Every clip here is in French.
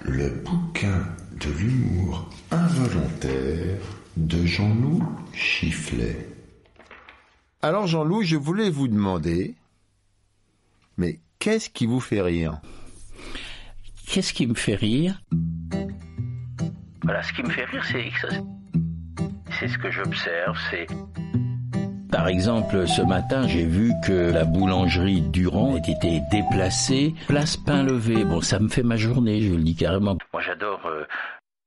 Le bouquin de l'humour involontaire de Jean-Loup Chifflet. Alors Jean-Loup, je voulais vous demander, mais qu'est-ce qui vous fait rire? Qu'est-ce qui me fait rire? Voilà, ce qui me fait rire, c'est c'est ce que j'observe, c'est par exemple, ce matin, j'ai vu que la boulangerie Durand ait été déplacée, place Pain-Levé. Bon, ça me fait ma journée, je le dis carrément. Moi, j'adore euh,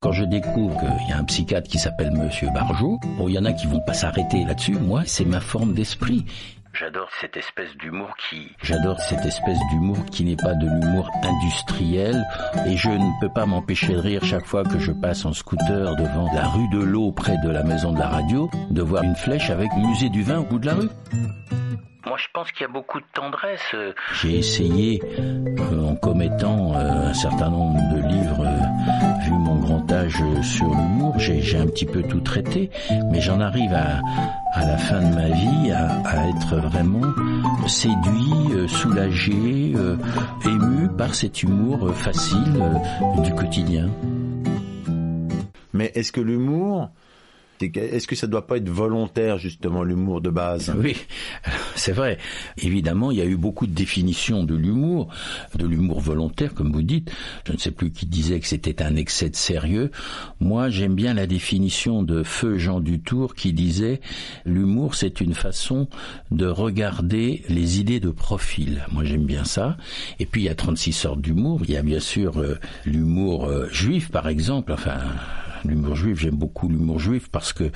quand je découvre qu'il y a un psychiatre qui s'appelle Monsieur Barjot. Bon, il y en a qui vont pas s'arrêter là-dessus. Moi, c'est ma forme d'esprit. J'adore cette espèce d'humour qui, j'adore cette espèce d'humour qui n'est pas de l'humour industriel et je ne peux pas m'empêcher de rire chaque fois que je passe en scooter devant la rue de l'eau près de la maison de la radio, de voir une flèche avec musée du vin au bout de la rue. Moi, je pense qu'il y a beaucoup de tendresse. J'ai essayé, euh, en commettant euh, un certain nombre de livres, euh, mon grand âge sur l'humour, j'ai un petit peu tout traité, mais j'en arrive à, à la fin de ma vie à, à être vraiment séduit, soulagé, ému par cet humour facile du quotidien. Mais est-ce que l'humour, est-ce que ça doit pas être volontaire justement l'humour de base? Oui, c'est vrai. Évidemment, il y a eu beaucoup de définitions de l'humour, de l'humour volontaire comme vous dites. Je ne sais plus qui disait que c'était un excès de sérieux. Moi, j'aime bien la définition de Feu Jean Dutour qui disait l'humour c'est une façon de regarder les idées de profil. Moi, j'aime bien ça. Et puis il y a 36 sortes d'humour. Il y a bien sûr euh, l'humour euh, juif par exemple, enfin l'humour juif, j'aime beaucoup l'humour juif parce que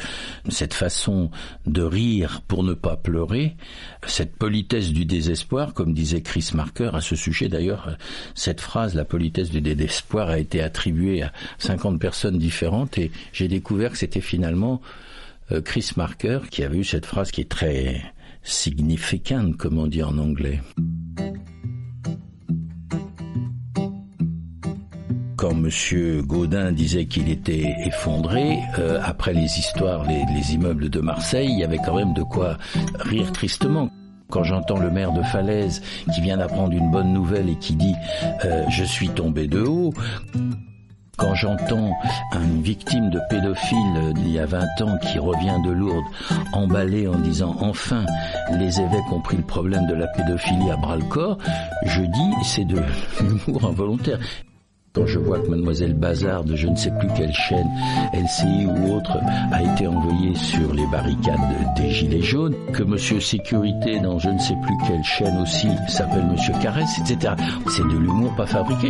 cette façon de rire pour ne pas pleurer, cette politesse du désespoir, comme disait Chris Marker à ce sujet d'ailleurs, cette phrase, la politesse du désespoir, a été attribuée à 50 personnes différentes et j'ai découvert que c'était finalement euh, Chris Marker qui avait eu cette phrase qui est très significante, comme on dit en anglais. Quand Monsieur Gaudin disait qu'il était effondré, euh, après les histoires, les, les immeubles de Marseille, il y avait quand même de quoi rire tristement quand j'entends le maire de Falaise qui vient d'apprendre une bonne nouvelle et qui dit euh, je suis tombé de haut, quand j'entends une victime de pédophile d'il y a 20 ans qui revient de Lourdes emballé en disant enfin les évêques ont pris le problème de la pédophilie à bras le corps, je dis c'est de l'humour involontaire. Quand je vois que mademoiselle Bazar de je ne sais plus quelle chaîne, LCI ou autre, a été envoyée sur les barricades des Gilets jaunes, que monsieur Sécurité dans je ne sais plus quelle chaîne aussi s'appelle monsieur Caresse, etc. C'est de l'humour pas fabriqué.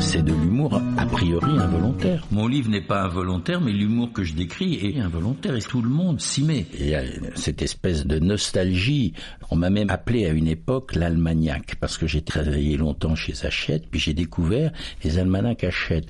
C'est de l'humour a priori involontaire. Mon livre n'est pas involontaire, mais l'humour que je décris est involontaire et tout le monde s'y met. Il cette espèce de nostalgie. On m'a même appelé à une époque l'Almagnac parce que j'ai travaillé longtemps chez Hachette, puis j'ai découvert les almanachs Hachette.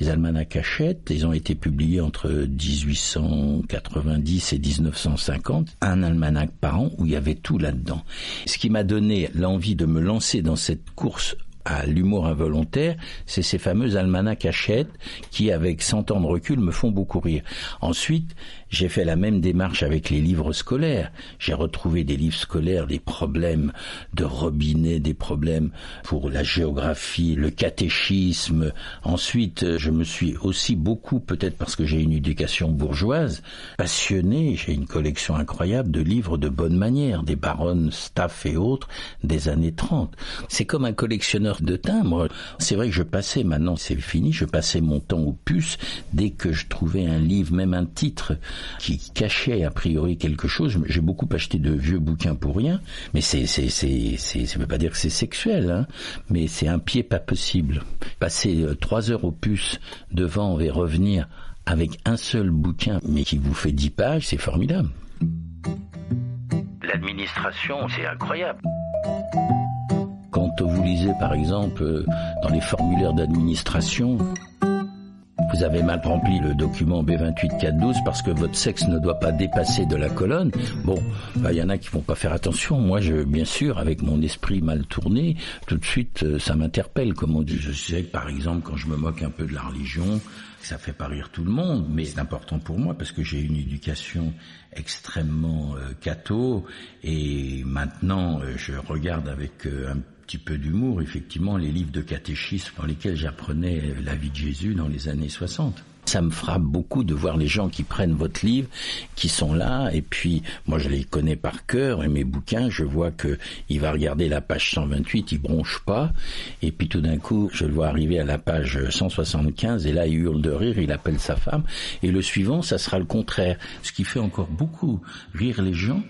Les almanachs Hachette, ils ont été publiés entre 1890 et 1950, un almanach par an où il y avait tout là-dedans. Ce qui m'a donné l'envie de me lancer dans cette course à l'humour involontaire, c'est ces fameux almanachs Hachette qui, avec 100 ans de recul, me font beaucoup rire. Ensuite, j'ai fait la même démarche avec les livres scolaires. J'ai retrouvé des livres scolaires, des problèmes de robinet, des problèmes pour la géographie, le catéchisme. Ensuite, je me suis aussi beaucoup, peut-être parce que j'ai une éducation bourgeoise, passionné. J'ai une collection incroyable de livres de bonne manière, des baronnes Staff et autres des années 30. C'est comme un collectionneur de timbres. C'est vrai que je passais, maintenant c'est fini, je passais mon temps aux puces dès que je trouvais un livre, même un titre qui cachait a priori quelque chose. J'ai beaucoup acheté de vieux bouquins pour rien, mais c'est, c'est, c'est, c'est, ça veut pas dire que c'est sexuel, hein, mais c'est un pied pas possible. Passer euh, trois heures au puces devant et revenir avec un seul bouquin, mais qui vous fait dix pages, c'est formidable. L'administration, c'est incroyable. lisez par exemple euh, dans les formulaires d'administration, vous avez mal rempli le document B28412 parce que votre sexe ne doit pas dépasser de la colonne. Bon, bah, il y en a qui vont pas faire attention. Moi, je, bien sûr, avec mon esprit mal tourné, tout de suite, euh, ça m'interpelle. Comme on dit, je sais par exemple, quand je me moque un peu de la religion, ça fait pas rire tout le monde, mais c'est important pour moi parce que j'ai une éducation extrêmement euh, catho et maintenant euh, je regarde avec euh, un petit peu d'humour effectivement les livres de catéchisme dans lesquels j'apprenais la vie de Jésus dans les années 60. Ça me frappe beaucoup de voir les gens qui prennent votre livre, qui sont là, et puis moi je les connais par cœur, et mes bouquins, je vois que il va regarder la page 128, il bronche pas, et puis tout d'un coup, je le vois arriver à la page 175, et là il hurle de rire, il appelle sa femme, et le suivant, ça sera le contraire. Ce qui fait encore beaucoup rire les gens,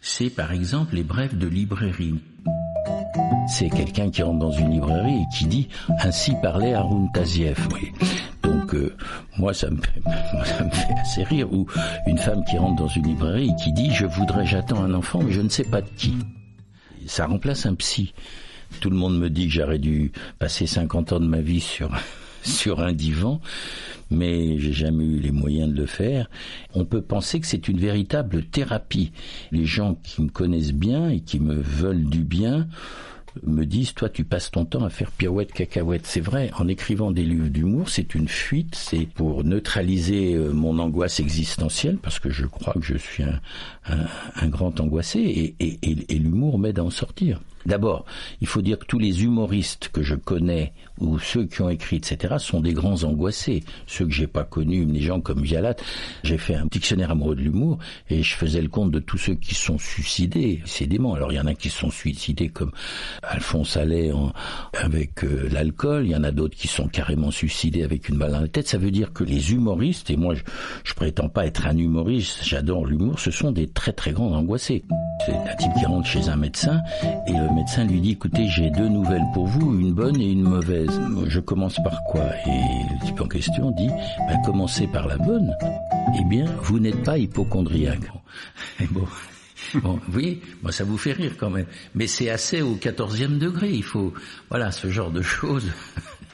c'est par exemple les brèves de librairie. C'est quelqu'un qui rentre dans une librairie et qui dit ainsi parlait Arun Taziev. Donc euh, moi ça me moi, ça me fait assez rire ou une femme qui rentre dans une librairie et qui dit je voudrais j'attends un enfant mais je ne sais pas de qui. Ça remplace un psy. Tout le monde me dit que j'aurais dû passer 50 ans de ma vie sur sur un divan, mais j'ai jamais eu les moyens de le faire. On peut penser que c'est une véritable thérapie. Les gens qui me connaissent bien et qui me veulent du bien me disent toi tu passes ton temps à faire pirouette cacahuète c'est vrai en écrivant des livres d'humour c'est une fuite c'est pour neutraliser euh, mon angoisse existentielle parce que je crois que je suis un, grand angoissé et l'humour m'aide à en sortir D'abord, il faut dire que tous les humoristes que je connais ou ceux qui ont écrit, etc., sont des grands angoissés. Ceux que j'ai pas connus, des gens comme Vialat, j'ai fait un dictionnaire amoureux de l'humour et je faisais le compte de tous ceux qui sont suicidés, c'est dément. Alors il y en a qui sont suicidés comme Alphonse Allais avec euh, l'alcool, il y en a d'autres qui sont carrément suicidés avec une balle dans la tête. Ça veut dire que les humoristes, et moi je, je prétends pas être un humoriste, j'adore l'humour, ce sont des très très grands angoissés. C'est un type qui rentre chez un médecin et le médecin lui dit écoutez, j'ai deux nouvelles pour vous, une bonne et une mauvaise. Je commence par quoi? Et le type en question dit ben, commencez par la bonne. Eh bien, vous n'êtes pas hypochondriaque. bon. Bon, oui, bon, ça vous fait rire quand même. Mais c'est assez au quatorzième degré. Il faut, voilà, ce genre de choses.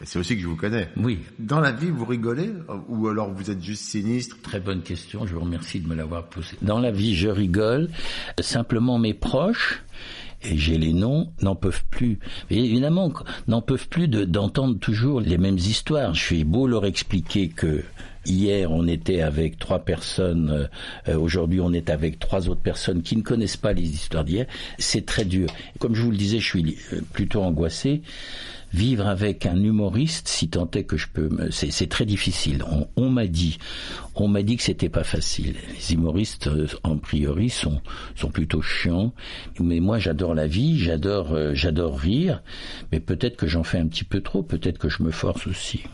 C'est aussi que je vous connais. Oui. Dans la vie, vous rigolez? Ou alors vous êtes juste sinistre? Très bonne question. Je vous remercie de me l'avoir posée. Dans la vie, je rigole. Simplement, mes proches et j'ai les noms, n'en peuvent plus. Et évidemment, n'en peuvent plus d'entendre toujours les mêmes histoires. Je suis beau leur expliquer que Hier, on était avec trois personnes. Euh, Aujourd'hui, on est avec trois autres personnes qui ne connaissent pas les histoires d'hier. C'est très dur. Comme je vous le disais, je suis plutôt angoissé. Vivre avec un humoriste, si tant est que je peux, c'est très difficile. On, on m'a dit, on m'a dit que c'était pas facile. Les humoristes, en priori, sont sont plutôt chiants. Mais moi, j'adore la vie, j'adore euh, j'adore rire. Mais peut-être que j'en fais un petit peu trop. Peut-être que je me force aussi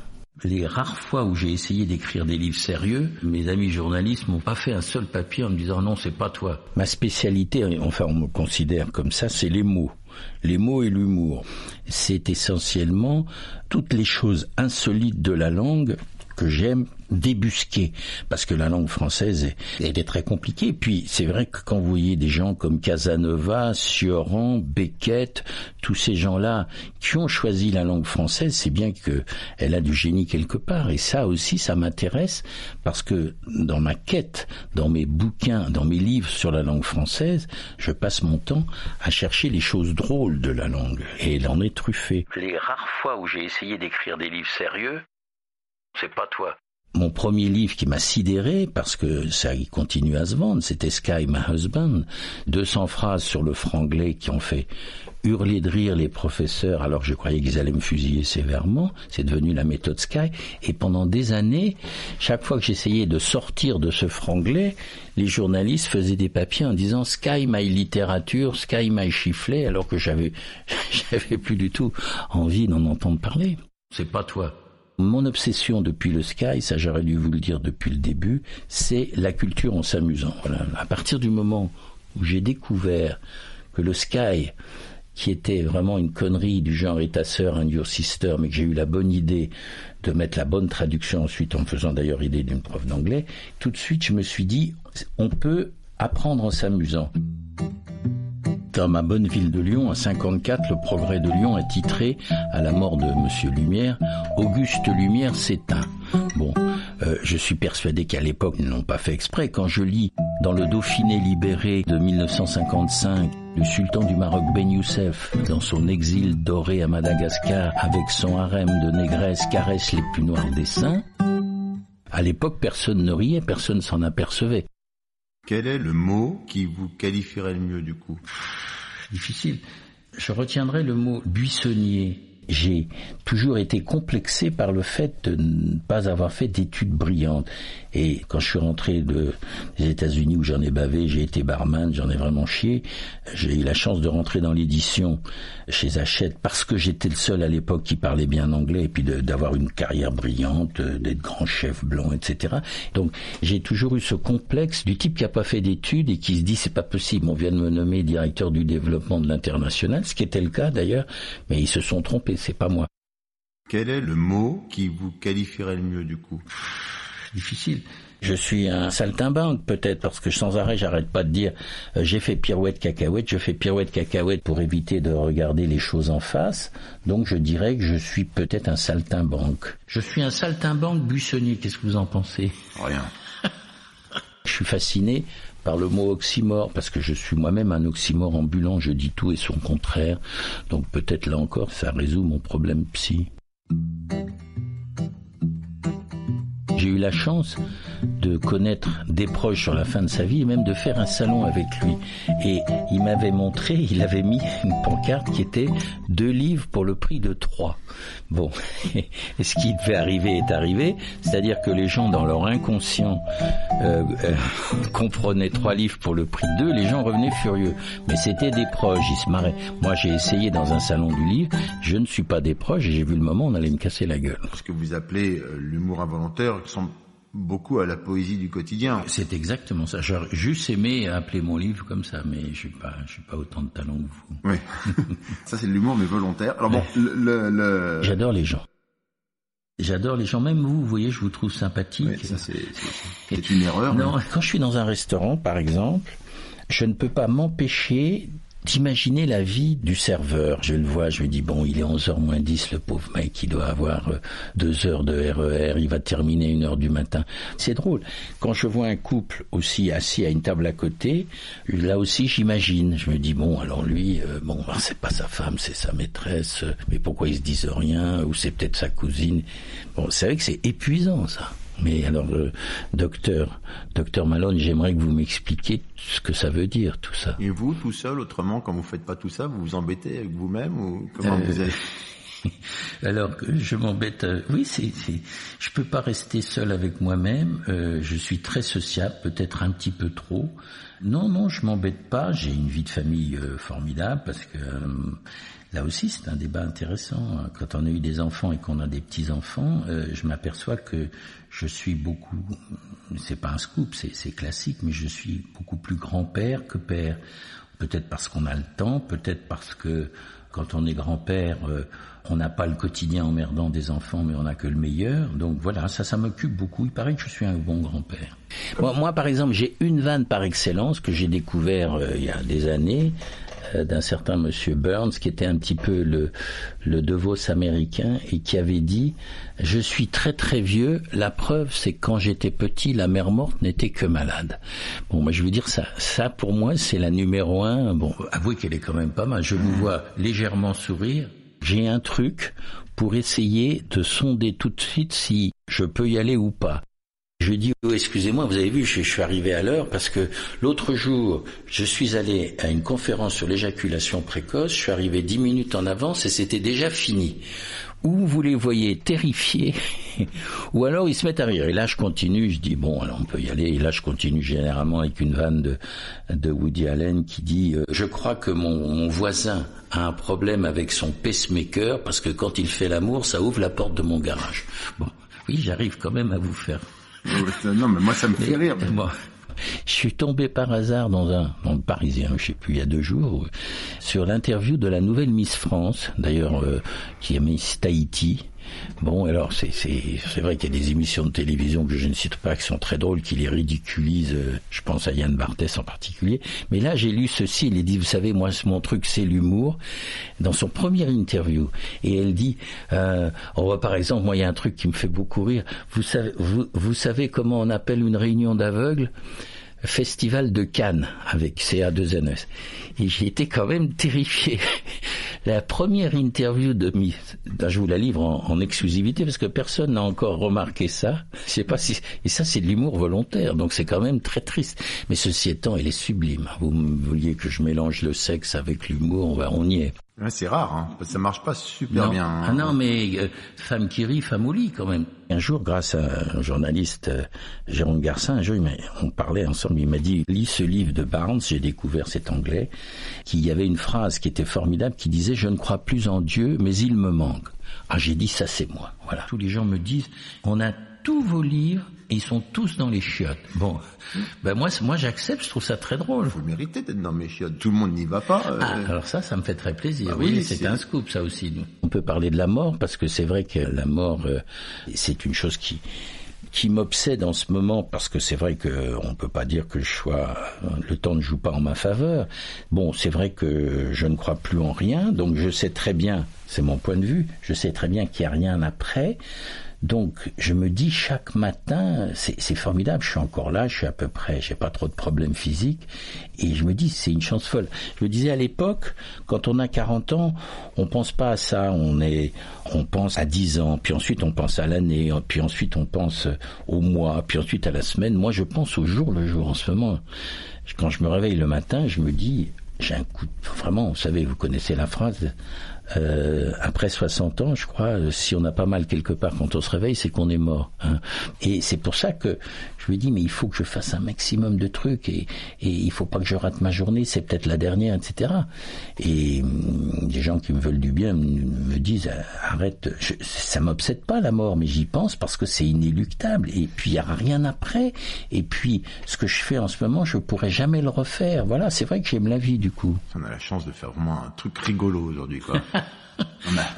les rares fois où j'ai essayé d'écrire des livres sérieux, mes amis journalistes m'ont pas fait un seul papier en me disant non, c'est pas toi. Ma spécialité, enfin on me considère comme ça, c'est les mots. Les mots et l'humour. C'est essentiellement toutes les choses insolites de la langue que j'aime débusquer parce que la langue française est, très compliquée. Puis c'est vrai que quand vous voyez des gens comme Casanova, Sioran, Beckett, tous ces gens-là qui ont choisi la langue française, c'est bien que elle a du génie quelque part. Et ça aussi, ça m'intéresse parce que dans ma quête, dans mes bouquins, dans mes livres sur la langue française, je passe mon temps à chercher les choses drôles de la langue et elle en est truffée. Les rares fois où j'ai essayé d'écrire des livres sérieux, c'est pas toi mon premier livre qui m'a sidéré, parce que ça continue à se vendre, c'était Sky My Husband. 200 phrases sur le franglais qui ont fait hurler de rire les professeurs alors je croyais qu'ils allaient me fusiller sévèrement. C'est devenu la méthode Sky. Et pendant des années, chaque fois que j'essayais de sortir de ce franglais, les journalistes faisaient des papiers en disant Sky My littérature, Sky My chifflet, alors que j'avais, j'avais plus du tout envie d'en entendre parler. C'est pas toi. Mon obsession depuis le Sky, ça j'aurais dû vous le dire depuis le début, c'est la culture en s'amusant. À partir du moment où j'ai découvert que le Sky, qui était vraiment une connerie du genre et ta sœur, un your sister, mais que j'ai eu la bonne idée de mettre la bonne traduction ensuite en faisant d'ailleurs idée d'une prof d'anglais, tout de suite je me suis dit, on peut apprendre en s'amusant dans ma bonne ville de Lyon, en 54, le progrès de Lyon a titré, à la mort de Monsieur Lumière, Auguste Lumière s'éteint. Bon, euh, je suis persuadé qu'à l'époque, ils n'ont pas fait exprès. Quand je lis dans le Dauphiné libéré de 1955, le sultan du Maroc Ben Youssef, dans son exil doré à Madagascar, avec son harem de négresses, caresse les plus noirs des seins, à l'époque, personne ne riait, personne s'en apercevait. Quel est le mot qui vous qualifierait le mieux du coup? Difficile. Je retiendrai le mot buissonnier j'ai toujours été complexé par le fait de ne pas avoir fait d'études brillantes. Et quand je suis rentré de, des États-Unis où j'en ai bavé, j'ai été barman, j'en ai vraiment chié. J'ai eu la chance de rentrer dans l'édition chez Hachette parce que j'étais le seul à l'époque qui parlait bien anglais et puis d'avoir une carrière brillante, d'être grand chef blanc, etc. Donc j'ai toujours eu ce complexe du type qui a pas fait d'études et qui se dit c'est pas possible, on vient de me nommer directeur du développement de l'international, ce qui était le cas d'ailleurs, mais ils se sont trompés c'est pas moi. Quel est le mot qui vous qualifierait le mieux du coup? Difficile. Je suis un saltimbanque peut-être parce que sans arrêt j'arrête pas de dire euh, j'ai fait pirouette cacahuète, je fais pirouette cacahuète pour éviter de regarder les choses en face. Donc je dirais que je suis peut-être un saltimbanque. Je suis un saltimbanque buissonnier, qu'est-ce que vous en pensez? Rien. je suis fasciné par le mot oxymore, parce que je suis moi-même un oxymore ambulant, je dis tout et son contraire. Donc peut-être là encore, ça résout mon problème psy. J'ai eu la chance de connaître des proches sur la fin de sa vie et même de faire un salon avec lui. Et il m'avait montré, il avait mis une pancarte qui était deux livres pour le prix de trois. Bon, et ce qui devait arriver est arrivé, c'est-à-dire que les gens dans leur inconscient euh, euh, comprenaient trois livres pour le prix de deux, les gens revenaient furieux. Mais c'était des proches, ils se marraient. Moi j'ai essayé dans un salon du livre, je ne suis pas des proches et j'ai vu le moment où on allait me casser la gueule. Ce que vous appelez euh, l'humour involontaire beaucoup à la poésie du quotidien. C'est exactement ça. J'aurais juste aimé appeler mon livre comme ça, mais je n'ai pas, pas autant de talent que vous. Oui, ça c'est de l'humour mais volontaire. Alors bon, le, le... j'adore les gens. J'adore les gens, même vous, vous voyez, je vous trouve sympathique. Ça c'est une erreur. Non, quand je suis dans un restaurant, par exemple, je ne peux pas m'empêcher d'imaginer la vie du serveur. Je le vois, je me dis, bon, il est 11h moins 10, le pauvre mec, il doit avoir euh, deux heures de RER, e il va terminer une heure du matin. C'est drôle. Quand je vois un couple aussi assis à une table à côté, là aussi j'imagine. Je me dis, bon, alors lui, euh, bon, c'est pas sa femme, c'est sa maîtresse, mais pourquoi ils se disent rien, ou c'est peut-être sa cousine. Bon, c'est vrai que c'est épuisant, ça. Mais alors, euh, docteur, docteur Malone, j'aimerais que vous m'expliquiez ce que ça veut dire tout ça. Et vous, tout seul, autrement, quand vous faites pas tout ça, vous vous embêtez avec vous-même ou comment euh, vous êtes? Alors je m'embête. Euh, oui, c'est, c'est, je peux pas rester seul avec moi-même. je suis très sociable, peut-être un petit peu trop. Non, non, je m'embête pas. J'ai une vie de famille formidable parce que Là aussi, c'est un débat intéressant. Quand on a eu des enfants et qu'on a des petits enfants, euh, je m'aperçois que je suis beaucoup. C'est pas un scoop, c'est classique, mais je suis beaucoup plus grand-père que père. Peut-être parce qu'on a le temps, peut-être parce que quand on est grand-père, euh, on n'a pas le quotidien emmerdant des enfants, mais on n'a que le meilleur. Donc voilà, ça, ça m'occupe beaucoup. Il paraît que je suis un bon grand-père. moi, par exemple, j'ai une vanne par excellence que j'ai découvert euh, il y a des années. Euh, d'un certain monsieur Burns, qui était un petit peu le, le Devos américain, et qui avait dit Je suis très très vieux, la preuve c'est que quand j'étais petit, la mère morte n'était que malade. Bon, moi je veux dire ça, ça pour moi c'est la numéro un. Bon, avouez qu'elle est quand même pas mal. Je vous vois légèrement sourire. J'ai un truc pour essayer de sonder tout de suite si je peux y aller ou pas. Je lui dis, excusez-moi, vous avez vu, je, suis arrivé à l'heure parce que l'autre jour, je suis allé à une conférence sur l'éjaculation précoce, je suis arrivé dix minutes en avance et c'était déjà fini. Ou vous les voyez terrifiés, ou alors ils se mettent à rire. Et là, je continue, je dis, bon, alors on peut y aller. Et là, je continue généralement avec une vanne de, de Woody Allen qui dit, euh, je crois que mon, mon voisin a un problème avec son pacemaker parce que quand il fait l'amour, ça ouvre la porte de mon garage. Bon, oui, j'arrive quand même à vous faire non, mais moi, ça me fait rire. je suis tombé par hasard dans un, dans le Parisien, je sais plus, il y a deux jours, sur l'interview de la nouvelle Miss France, d'ailleurs, euh, qui est Miss Tahiti, Bon, alors c'est vrai qu'il y a des émissions de télévision que je ne cite pas qui sont très drôles, qui les ridiculisent. euh, Je pense à Yann Barthès en particulier. Mais là, j'ai lu ceci. Il dit, vous savez, moi, mon truc, c'est l'humour. Dans son premier interview, et elle dit, euh, on voit par exemple, moi, il y a un truc qui me fait beaucoup rire. Vous savez, vous, vous savez comment on appelle une réunion d'aveugles? Festival de Cannes avec CA2NS. Et j'ai été quand même terrifié. La première interview de mi, je vous la livre en, exclusivité parce que personne n'a encore remarqué ça. Je sais pas si, et ça c'est de l'humour volontaire, donc c'est quand même très triste. Mais ceci étant, elle est sublime. Vous vouliez que je mélange le sexe avec l'humour, ben, on y est. Ouais, c'est rare, hein. ça marche pas super Non. bien. hein. Ah non, mais euh, femme qui rit, femme au lit quand même. Un jour, grâce à un journaliste, euh, Jérôme Garcin, un jour, il on parlait ensemble, il m'a dit, lis ce livre de Barnes, j'ai découvert cet anglais, qu'il y avait une phrase qui était formidable, qui disait, je ne crois plus en Dieu, mais il me manque. Ah, j'ai dit, ça c'est moi. Voilà. Tous les gens me disent, on a tous vos livres, et ils sont tous dans les chiottes. Bon, ben moi, moi j'accepte, je trouve ça très drôle. Vous méritez d'être dans mes chiottes. Tout le monde n'y va pas. euh. Ah, alors ça, ça me fait très plaisir. Bah oui, oui, c'est un scoop, ça aussi. On peut parler de la mort parce que c'est vrai que la mort, euh, c'est une chose qui qui m'obsède en ce moment parce que c'est vrai que on peut pas dire que je sois le temps ne joue pas en ma faveur. Bon, c'est vrai que je ne crois plus en rien, donc je sais très bien, c'est mon point de vue, je sais très bien qu'il y a rien après. Donc je me dis chaque matin, c'est formidable, je suis encore là, je suis à peu près, j'ai pas trop de problèmes physiques, et je me dis c'est une chance folle. Je me disais à l'époque, quand on a 40 ans, on pense pas à ça, on est, on pense à 10 ans, puis ensuite on pense à l'année, puis ensuite on pense au mois, puis ensuite à la semaine. Moi je pense au jour le jour en ce moment. Quand je me réveille le matin, je me dis j'ai un coup, de- vraiment, vous savez, vous connaissez la phrase. Euh, après 60 ans, je crois, euh, si on a pas mal quelque part quand on se réveille, c'est qu'on est mort. hein. Et c'est pour ça que je me dis, mais il faut que je fasse un maximum de trucs et, et il faut pas que je rate ma journée, c'est peut-être la dernière, etc. Et hum, des gens qui me veulent du bien me, disent, euh, arrête, je, ça m'obsède pas la mort, mais j'y pense parce que c'est inéluctable. Et puis il y aura rien après. Et puis ce que je fais en ce moment, je pourrais jamais le refaire. Voilà, c'est vrai que j'aime la vie du coup. On a la chance de faire vraiment un truc rigolo aujourd'hui, quoi.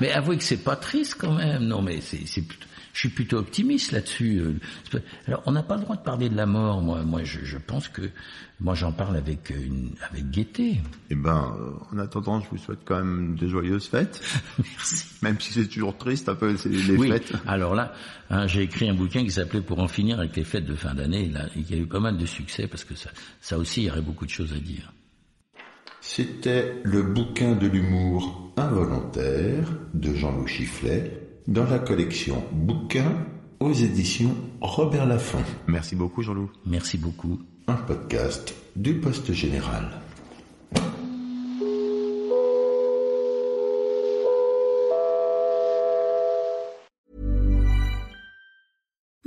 Mais avouez que c'est pas triste quand même. Non, mais c'est, c'est plutôt- je suis plutôt optimiste là-dessus. Euh, Alors, on n'a pas le droit de parler de la mort. Moi, moi, je, je pense que moi, j'en parle avec une, avec gaieté. Eh ben, euh, en attendant, je vous souhaite quand même de joyeuses fêtes. Merci. Même si c'est toujours triste, un peu, c'est les oui. fêtes. Alors là, hein, j'ai écrit un bouquin qui s'appelait Pour en finir avec les fêtes de fin d'année. Là, il y a eu pas mal de succès parce que ça, ça aussi, il y aurait beaucoup de choses à dire. C'était le bouquin de l'humour involontaire de Jean-Loup Chifflet dans la collection Bouquins aux éditions Robert Laffont, Merci beaucoup, Jean-Loup. Merci beaucoup. un podcast du Poste Général.